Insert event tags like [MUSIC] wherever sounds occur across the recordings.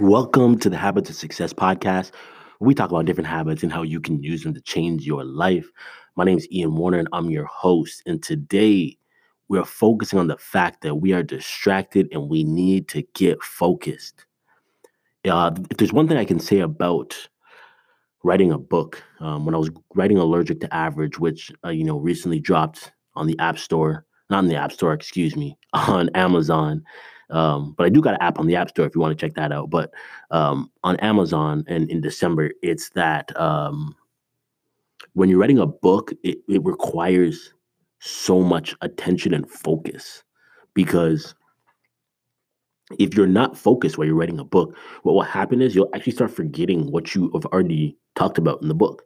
Welcome to the Habits of Success podcast. We talk about different habits and how you can use them to change your life. My name is Ian Warner and I'm your host. And today we are focusing on the fact that we are distracted and we need to get focused. Uh, if there's one thing I can say about writing a book, um, when I was writing Allergic to Average, which uh, you know recently dropped on the App Store, not in the App Store, excuse me, [LAUGHS] on Amazon. Um, but I do got an app on the App Store if you want to check that out. But um, on Amazon and in December, it's that um, when you're writing a book, it, it requires so much attention and focus because if you're not focused while you're writing a book, what will happen is you'll actually start forgetting what you have already talked about in the book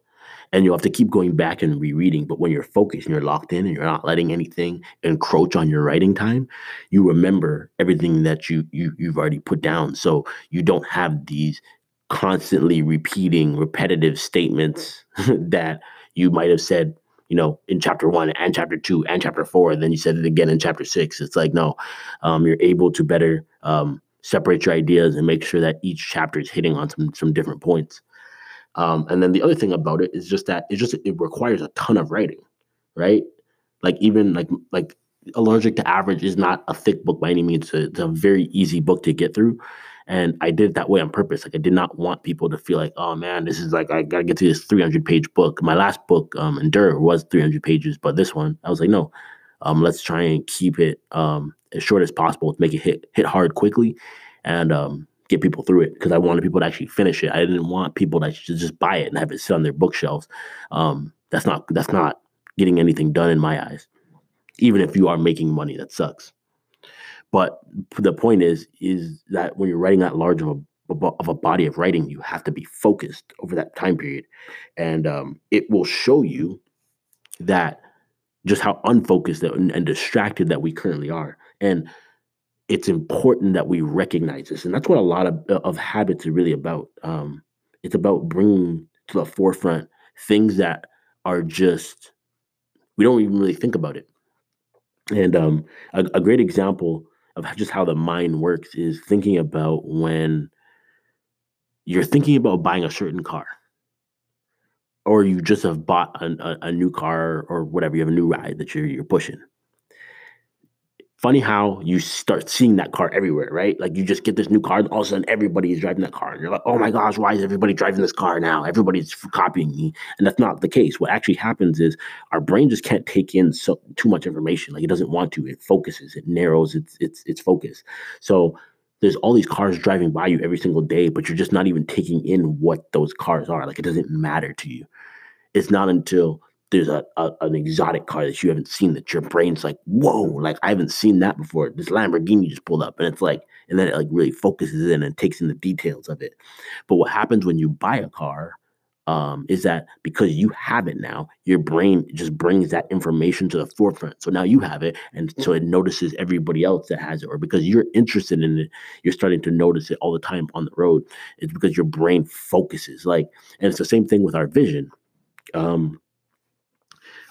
and you'll have to keep going back and rereading. But when you're focused and you're locked in and you're not letting anything encroach on your writing time, you remember everything that you, you you've already put down. So you don't have these constantly repeating repetitive statements [LAUGHS] that you might have said you know, in chapter one and chapter two and chapter four, and then you said it again in chapter six. It's like, no, um, you're able to better um, separate your ideas and make sure that each chapter is hitting on some some different points. Um, and then the other thing about it is just that it just it requires a ton of writing, right? Like even like like allergic to average is not a thick book by any means. It's a, very easy book to get through. And I did it that way on purpose. Like I did not want people to feel like, oh man, this is like I gotta get to this 300 page book. My last book, um, Endure, was 300 pages, but this one, I was like, no, um, let's try and keep it um as short as possible to make it hit hit hard quickly, and um get people through it because I wanted people to actually finish it. I didn't want people to just buy it and have it sit on their bookshelves. Um, that's not that's not getting anything done in my eyes. Even if you are making money, that sucks. But the point is, is that when you're writing that large of a of a body of writing, you have to be focused over that time period, and um, it will show you that just how unfocused and, and distracted that we currently are. And it's important that we recognize this, and that's what a lot of of habits are really about. Um, it's about bringing to the forefront things that are just we don't even really think about it. And um, a, a great example of just how the mind works is thinking about when you're thinking about buying a certain car or you just have bought a, a, a, new car or whatever you have a new ride that you're you're pushing funny how you start seeing that car everywhere, right? Like you just get this new car, and all of a sudden everybody is driving that car, and you're like, oh my gosh, why is everybody driving this car now? Everybody's copying me, and that's not the case. What actually happens is our brain just can't take in so too much information. Like it doesn't want to. It focuses. It narrows its its its focus. So there's all these cars driving by you every single day, but you're just not even taking in what those cars are. Like it doesn't matter to you. It's not until there's a, a, an exotic car that you haven't seen that your brain's like, whoa, like I haven't seen that before. This Lamborghini just pulled up, and it's like, and then it like really focuses in and takes in the details of it. But what happens when you buy a car um, is that because you have it now, your brain just brings that information to the forefront. So now you have it, and so it notices everybody else that has it, or because you're interested in it, you're starting to notice it all the time on the road. It's because your brain focuses. Like, and it's the same thing with our vision. Um,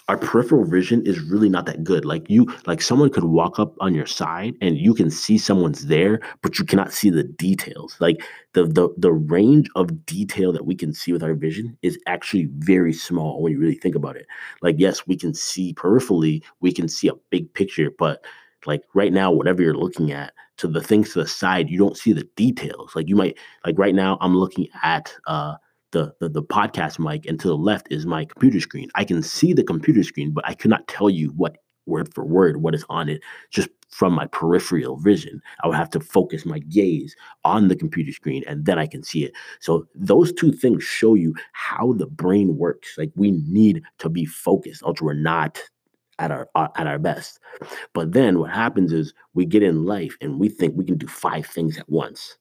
our peripheral vision is really not that good. Like you, like someone could walk up on your side and you can see someone's there, but you cannot see the details. Like the the the range of detail that we can see with our vision is actually very small when you really think about it. Like yes, we can see peripherally, we can see a big picture, but like right now, whatever you're looking at, to the things to the side, you don't see the details. Like you might like right now, I'm looking at uh the, the, the podcast mic, and to the left is my computer screen. I can see the computer screen, but I cannot tell you what word for word what is on it just from my peripheral vision. I would have to focus my gaze on the computer screen and then I can see it. So those two things show you how the brain works. Like we need to be focused, else we're not at our uh, at our best. But then what happens is we get in life and we think we can do five things at once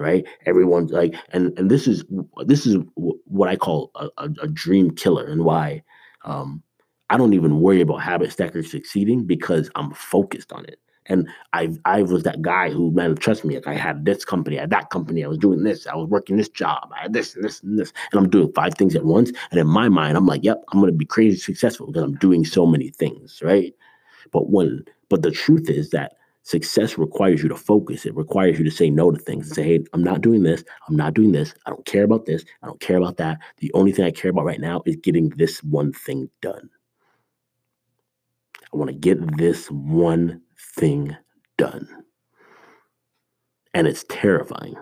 right? Everyone's like, and and this is this is what I call a, a, a dream killer, and why um, I don't even worry about habit stackers succeeding because I'm focused on it. And I I was that guy who man, trust me, like I had this company, I had that company, I was doing this, I was working this job, I had this and this and this, and I'm doing five things at once. And in my mind, I'm like, yep, I'm gonna be crazy successful because I'm doing so many things, right? But when but the truth is that Success requires you to focus. It requires you to say no to things and say, hey, I'm not doing this. I'm not doing this. I don't care about this. I don't care about that. The only thing I care about right now is getting this one thing done. I want to get this one thing done. And it's terrifying.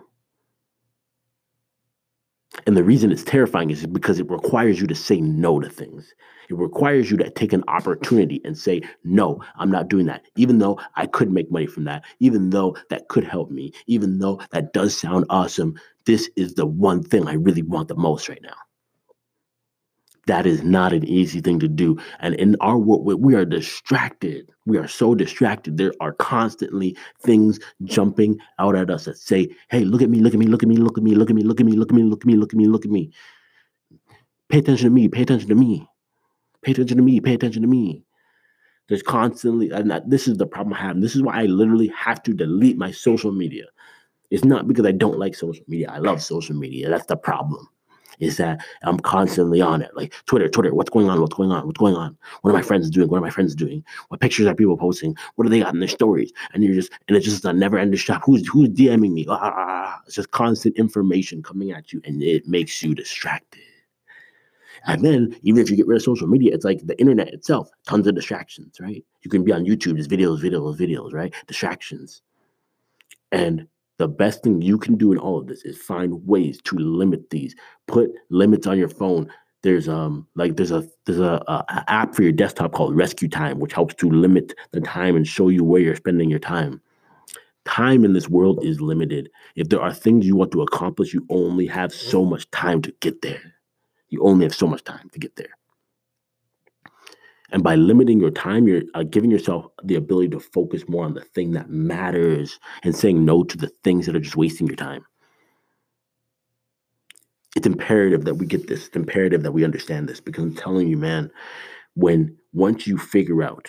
And the reason it's terrifying is because it requires you to say no to things. It requires you to take an opportunity and say, no, I'm not doing that. Even though I could make money from that, even though that could help me, even though that does sound awesome, this is the one thing I really want the most right now. That is not an easy thing to do. And in our world, we are distracted. We are so distracted. There are constantly things jumping out at us that say, hey, look at me, look at me, look at me, look at me, look at me, look at me, look at me, look at me, look at me, look at me. Pay attention to me, pay attention to me. Pay attention to me, pay attention to me. There's constantly, and this is the problem I have. This is why I literally have to delete my social media. It's not because I don't like social media. I love social media. That's the problem is that I'm constantly on it. Like Twitter, Twitter, what's going on? What's going on? What's going on? What are my friends doing? What are my friends doing? What pictures are people posting? What do they got in their stories? And you're just, and it's just a never ending shop. Who's who's DMing me? Ah, ah, ah, ah, it's just constant information coming at you, and it makes you distracted. And then, even if you get rid of social media, it's like the internet itself, tons of distractions, right? You can be on YouTube, there's videos, videos, videos, right? Distractions. And the best thing you can do in all of this is find ways to limit these. Put limits on your phone. There's um like there's a there's a, a app for your desktop called Rescue Time, which helps to limit the time and show you where you're spending your time. Time in this world is limited. If there are things you want to accomplish, you only have so much time to get there. You only have so much time to get there. And by limiting your time, you're uh, giving yourself the ability to focus more on the thing that matters and saying no to the things that are just wasting your time. It's imperative that we get this. It's imperative that we understand this because I'm telling you, man, when once you figure out,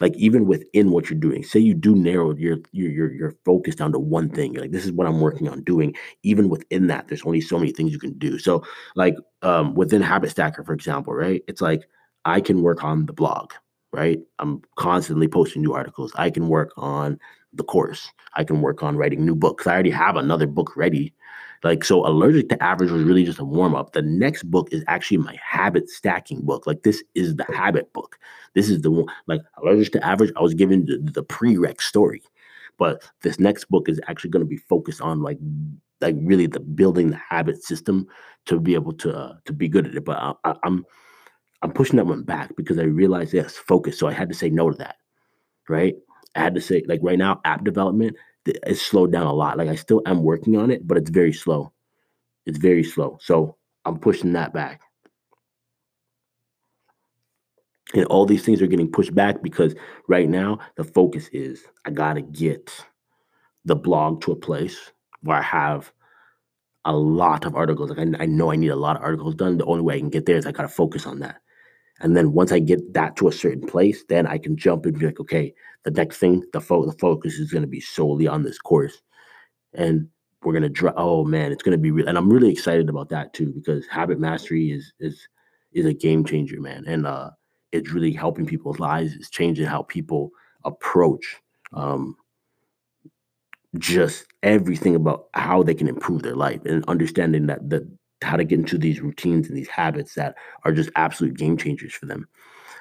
like even within what you're doing, say you do narrow your your your, your focus down to one thing. You're like, this is what I'm working on doing. Even within that, there's only so many things you can do. So, like um, within Habit Stacker, for example, right? It's like I can work on the blog, right? I'm constantly posting new articles. I can work on the course. I can work on writing new books. I already have another book ready. Like, so Allergic to Average was really just a warm up. The next book is actually my habit stacking book. Like, this is the habit book. This is the one, like, Allergic to Average, I was given the, the prereq story. But this next book is actually going to be focused on like like really the building the habit system to be able to uh, to be good at it. But I, I, I'm I'm pushing that one back because I realized yes, focus. So I had to say no to that. Right. I had to say, like right now, app development is slowed down a lot. Like I still am working on it, but it's very slow. It's very slow. So I'm pushing that back. And all these things are getting pushed back because right now the focus is I gotta get the blog to a place where I have a lot of articles. Like I, I know I need a lot of articles done. The only way I can get there is I gotta focus on that. And then once I get that to a certain place, then I can jump and be like, okay, the next thing, the, fo- the focus is going to be solely on this course. And we're going to draw, oh man, it's going to be real. And I'm really excited about that too, because habit mastery is, is, is a game changer, man. And, uh, it's really helping people's lives. It's changing how people approach, um, just everything about how they can improve their life and understanding that the how to get into these routines and these habits that are just absolute game changers for them.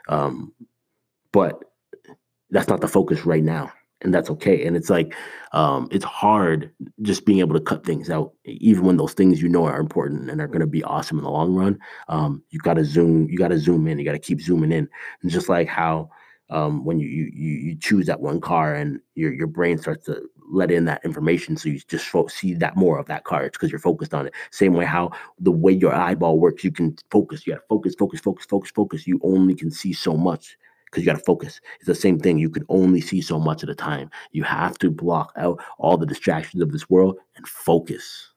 Um, but that's not the focus right now. And that's okay. And it's like, um, it's hard just being able to cut things out, even when those things you know are important and are going to be awesome in the long run. Um, you got to zoom, you got to zoom in, you got to keep zooming in. And just like how um, when you, you you choose that one car and your your brain starts to let in that information so you just see that more of that card because you're focused on it. Same way how the way your eyeball works you can focus you to focus focus focus focus focus. You only can see so much because you got to focus. It's the same thing you can only see so much at a time. You have to block out all the distractions of this world and focus